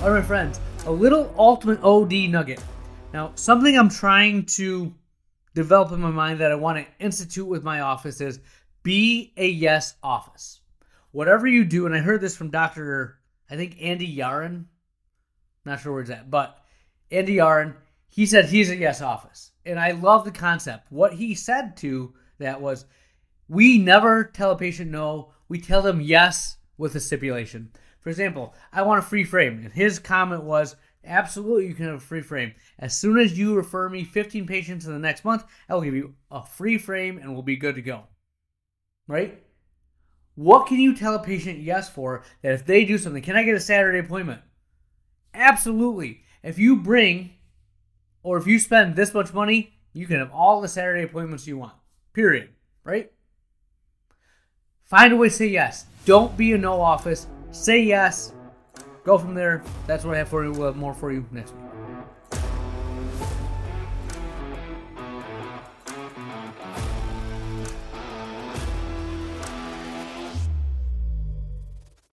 All right, my friends, a little ultimate OD nugget. Now, something I'm trying to develop in my mind that I want to institute with my office is be a yes office. Whatever you do, and I heard this from Dr. I think Andy Yaron. Not sure where it's at, but Andy Yaron, he said he's a yes office. And I love the concept. What he said to that was we never tell a patient no, we tell them yes with a stipulation. For example, I want a free frame. And his comment was, absolutely, you can have a free frame. As soon as you refer me 15 patients in the next month, I will give you a free frame and we'll be good to go. Right? What can you tell a patient yes for that if they do something, can I get a Saturday appointment? Absolutely. If you bring or if you spend this much money, you can have all the Saturday appointments you want. Period. Right? Find a way to say yes. Don't be a no office. Say yes. Go from there. That's what I have for you. Have more for you next week.